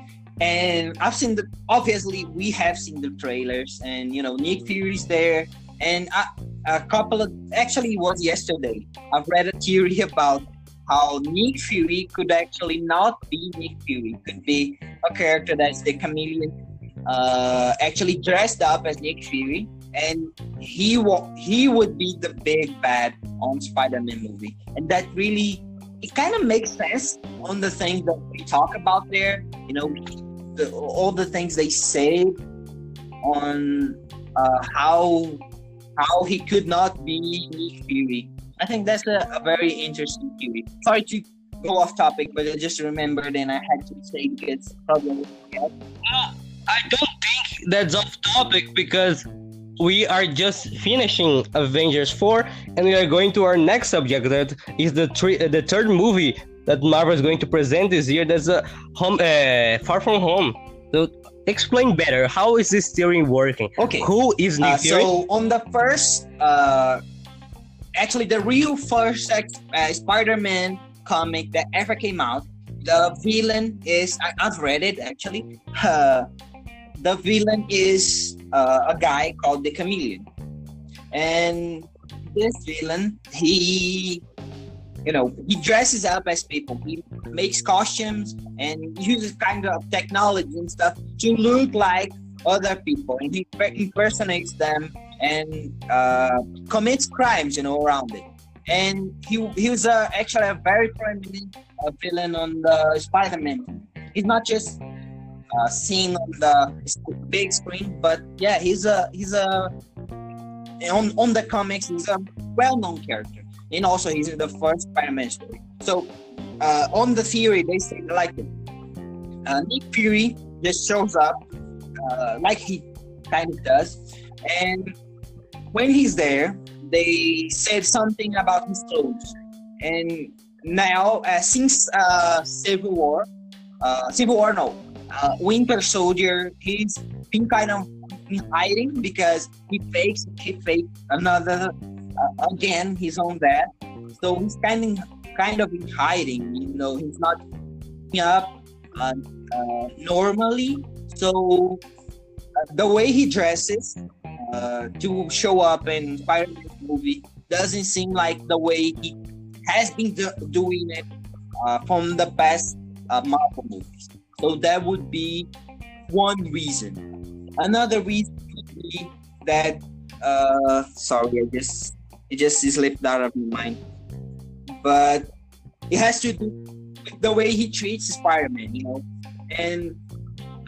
and I've seen the. Obviously, we have seen the trailers, and you know, Nick Fury's there, and I, a couple of actually it was yesterday. I've read a theory about how Nick Fury could actually not be Nick Fury, could be a character that's the chameleon, uh, actually dressed up as Nick Fury, and he wa- he would be the big bad on Spider-Man movie, and that really it kind of makes sense on the things that we talk about there. You know, the, all the things they say on uh, how how he could not be Nick Fury. I think that's a, a, very interesting theory. Sorry to go off topic, but I just remembered and I had to say it's probably.
Uh, I don't think that's off topic because we are just finishing Avengers 4 and we are going to our next subject that is the three, uh, the third movie that Marvel is going to present this year. That's a home, uh, Far From Home. So explain better how is this theory working?
Okay,
who is Nick
uh,
Fury?
So on the first, uh, actually the real first uh, Spider-Man comic that ever came out, the villain is I, have read it actually. Uh, the villain is uh, a guy called the Chameleon, and this villain he you know he dresses up as people. He makes costumes and uses kind of technology and stuff to look like other people. And he impersonates them and uh, commits crimes you know around it. And he he was uh, actually a very prominent uh, villain on the spider-man. He's not just uh, seen on the big screen. But yeah, he's a he's a on on the comics he's a well-known character, and also he's the first Spider-Man story. So uh, on the theory, they say like uh, Nick Fury just shows up uh, like he kind of does, and when he's there, they said something about his clothes, and now uh, since uh, Civil War, uh, Civil War no, Winter Soldier, he's been kind of hiding because he fakes he faked another uh, again he's on that. So he's kind of kind of in hiding. You know, he's not up uh, uh, normally. So uh, the way he dresses uh, to show up in Spider-Man movie doesn't seem like the way he has been do- doing it uh, from the past Marvel movies. So that would be one reason. Another reason that uh sorry, I just it just slipped out of my mind. But it has to do with the way he treats Spider-Man, you know. And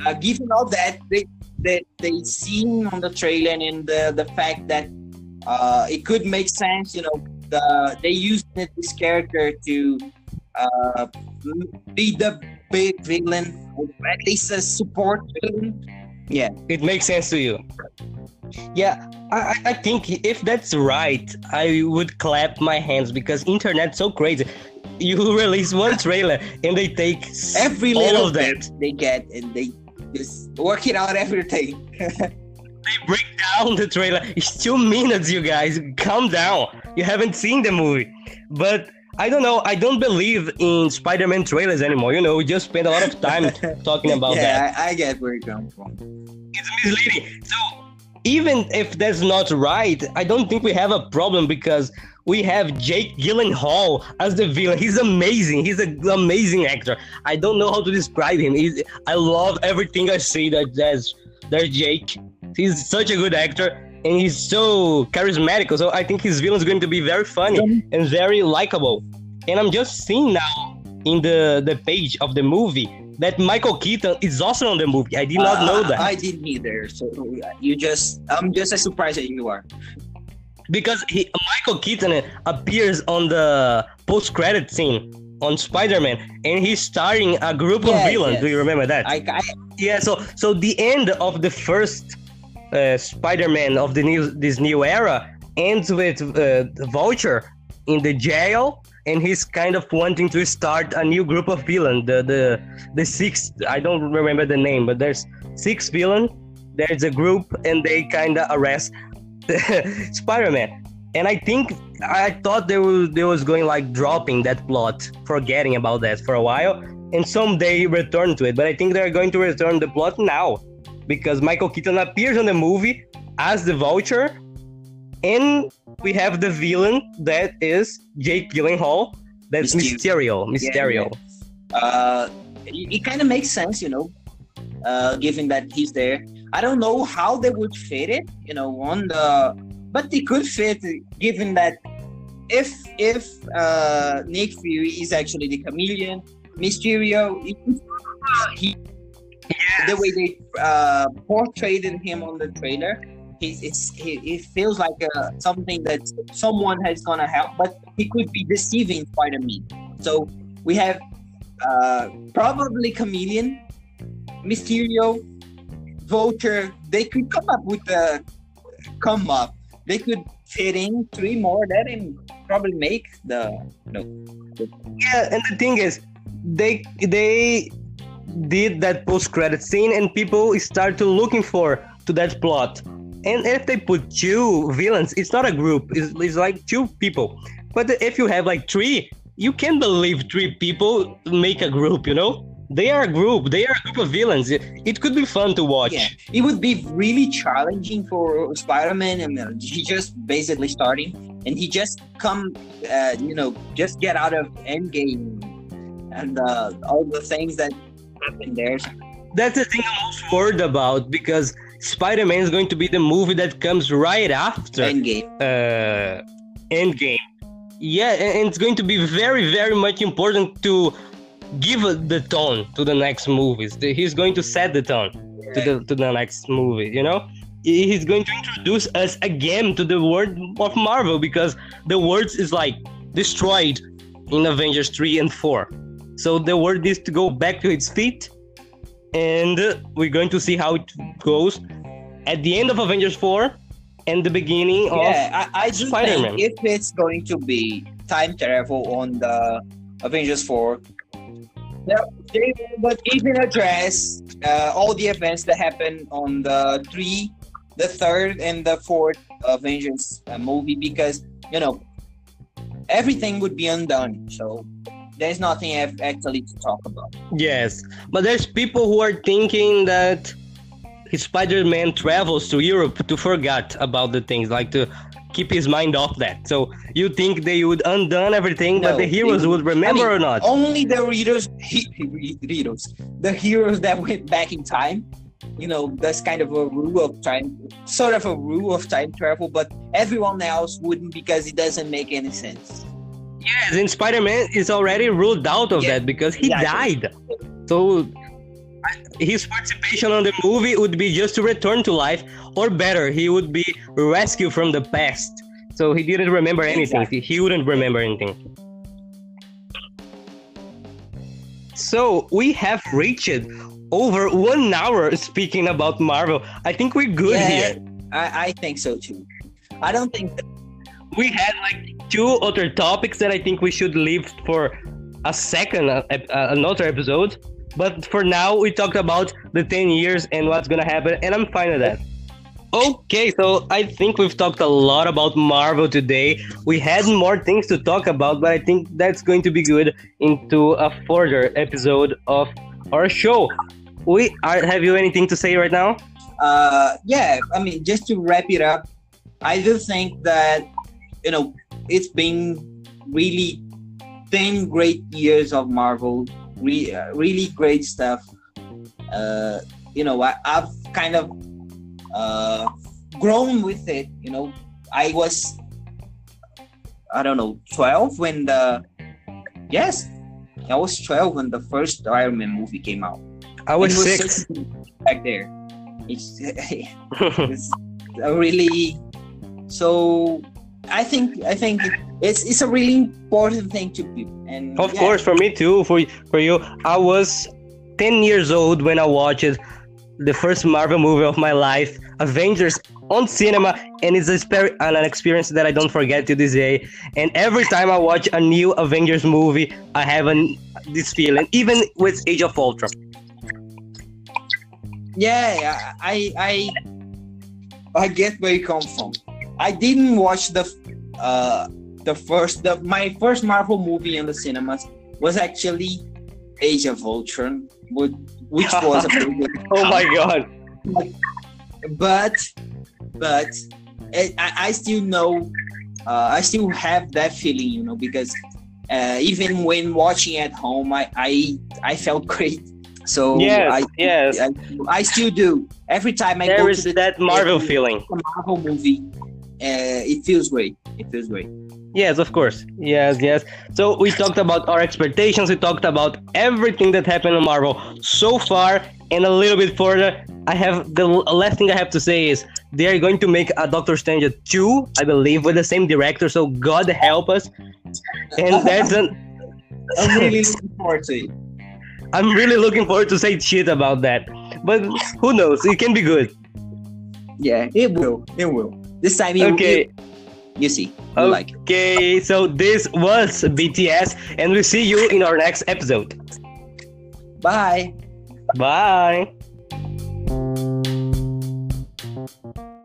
uh, given all that, they that they, seen on the trailer and the the fact that uh, it could make sense, you know, the they used this character to uh, be the big villain, or at least a support villain. Yeah,
it makes sense to you. Yeah, I, I think if that's right, I would clap my hands because internet's so crazy. You release one trailer and they take
every little of that they get and they just work it out everything.
they break down the trailer. It's two minutes, you guys. Calm down. You haven't seen the movie, but I don't know. I don't believe in Spider-Man trailers anymore. You know, we just spend a lot of time talking about
yeah,
that.
I, I get where you're coming from.
It's misleading. So even if that's not right, I don't think we have a problem because we have Jake Gyllenhaal as the villain. He's amazing. He's an amazing actor. I don't know how to describe him. He's, I love everything I see that there's there's Jake. He's such a good actor and he's so charismatic. So I think his villain is going to be very funny and very likable. And I'm just seeing now in the the page of the movie that Michael Keaton is also on the movie. I did not uh, know that.
I didn't either. So you just I'm just as surprised as you are.
Because he, Michael Keaton appears on the post credit scene on Spider-Man, and he's starring a group of villains. Yes. Do you remember that?
I, I,
yeah. So so the end of the first uh, Spider-Man of the new this new era ends with uh, Vulture in the jail, and he's kind of wanting to start a new group of villains. The the the six I don't remember the name, but there's six villains. There's a group, and they kind of arrest Spider-Man. and I think I thought they was they was going like dropping that plot, forgetting about that for a while, and someday return to it. But I think they're going to return the plot now because Michael Keaton appears in the movie as the Vulture, and we have the villain that is Jake Gyllenhaal. That's Mysterio. Mysterio.
Yeah, uh, it, it kind of makes sense, you know, uh, given that he's there. I don't know how they would fit it, you know, on the but they could fit given that if if uh, Nick Fury is actually the chameleon, Mysterio, he, yes. the way they uh, portrayed him on the trailer, he's, it's, he, it feels like uh, something that someone has gonna help, but he could be deceiving Spider-Man. So we have uh, probably chameleon, Mysterio, Vulture. They could come up with a come up they could fit in three more that and probably make the you know the...
yeah and the thing is they they did that post credit scene and people start to looking for to that plot and if they put two villains it's not a group it's, it's like two people but if you have like three you can't believe three people make a group you know they are a group. They are a group of villains. It, could be fun to watch.
Yeah, it would be really challenging for Spider-Man, and uh, he just basically starting, and he just come, uh, you know, just get out of Endgame, and uh, all the things that happened there.
That's the thing I'm most worried about because Spider-Man is going to be the movie that comes right after
Endgame.
Uh, Endgame. Yeah, and it's going to be very, very much important to give the tone to the next movies. He's going to set the tone to the to the next movie. You know, he's going to introduce us again to the world of Marvel because the world is like destroyed in Avengers three and four. So the word is to go back to its feet, and we're going to see how it goes at the end of Avengers four and the beginning
yeah,
of
I, I do Spider-Man. Think if it's going to be time travel on the Avengers 4, they would even address uh, all the events that happened on the three, the third, and the fourth Avengers uh, movie because you know everything would be undone. So there's nothing actually to talk about.
Yes, but there's people who are thinking that Spider-Man travels to Europe to forget about the things, like to keep his mind off that. So you think they would undone everything, no, but the heroes would, remember I mean, or not?
Only the readers, he, readers, the heroes that went back in time. You know, that's kind of a rule of time, sort of a rule of time travel. But everyone else wouldn't because it doesn't make any sense.
Yes, and Spider-Man is already ruled out of yeah, that because he exactly. died. So his participation on the movie would be just to return to life, or better, he would be rescued from the past. So he didn't remember anything. Exactly. He wouldn't remember anything. So we have reached over one hour speaking about Marvel. I think we're good yeah, here.
I, I think so too. I don't think that-
we had like two other topics that I think we should leave for a second, uh, uh, another episode. But for now, we talked about the 10 years and what's gonna happen, and I'm fine with that. Okay, so I think we've talked a lot about Marvel today. We had more things to talk about, but I think that's going to be good into a further episode of our show. We are, have you anything to say right now?
Uh, yeah, I mean, just to wrap it up, I do think that you know it's been really 10 great years of Marvel re- uh, really great stuff. Uh, you know, I, have kind of uh, grown with it. You know, I was, I don't know, 12 when the, yes, I was 12 when the first Iron Man movie came out.
I was, was six.
Back there. It's, it's really, so I think, I think it's it's a really important thing to do. And
of yeah. course, for me too. For for you, I was ten years old when I watched the first Marvel movie of my life, Avengers, on cinema, and it's a an experience that I don't forget to this day. And every time I watch a new Avengers movie, I have an, this feeling, even with Age of Ultron.
Yeah, I I I get where you come from. I didn't watch the uh, the first, the my first Marvel movie in the cinemas was actually Age of Ultron, which, which was a pretty good
Oh my god.
but but it, I, I still know uh, I still have that feeling, you know, because uh, even when watching at home, I I, I felt great. So
Yes,
I,
yes.
I, I still do. Every time I go
There
to the
that Marvel feeling.
Marvel movie, uh, it feels great. It feels great.
Yes, of course. Yes, yes. So we talked about our expectations. We talked about everything that happened in Marvel so far, and a little bit further. I have the last thing I have to say is they are going to make a Doctor Strange 2, I believe, with the same director. So God help us. And that's an.
I'm really looking forward to it.
I'm really looking forward to say shit about that. But who knows? It can be good.
Yeah, it will. It will. This time, you,
Okay.
you, you see. You like.
Okay. So this was BTS, and we'll see you in our next episode.
Bye.
Bye.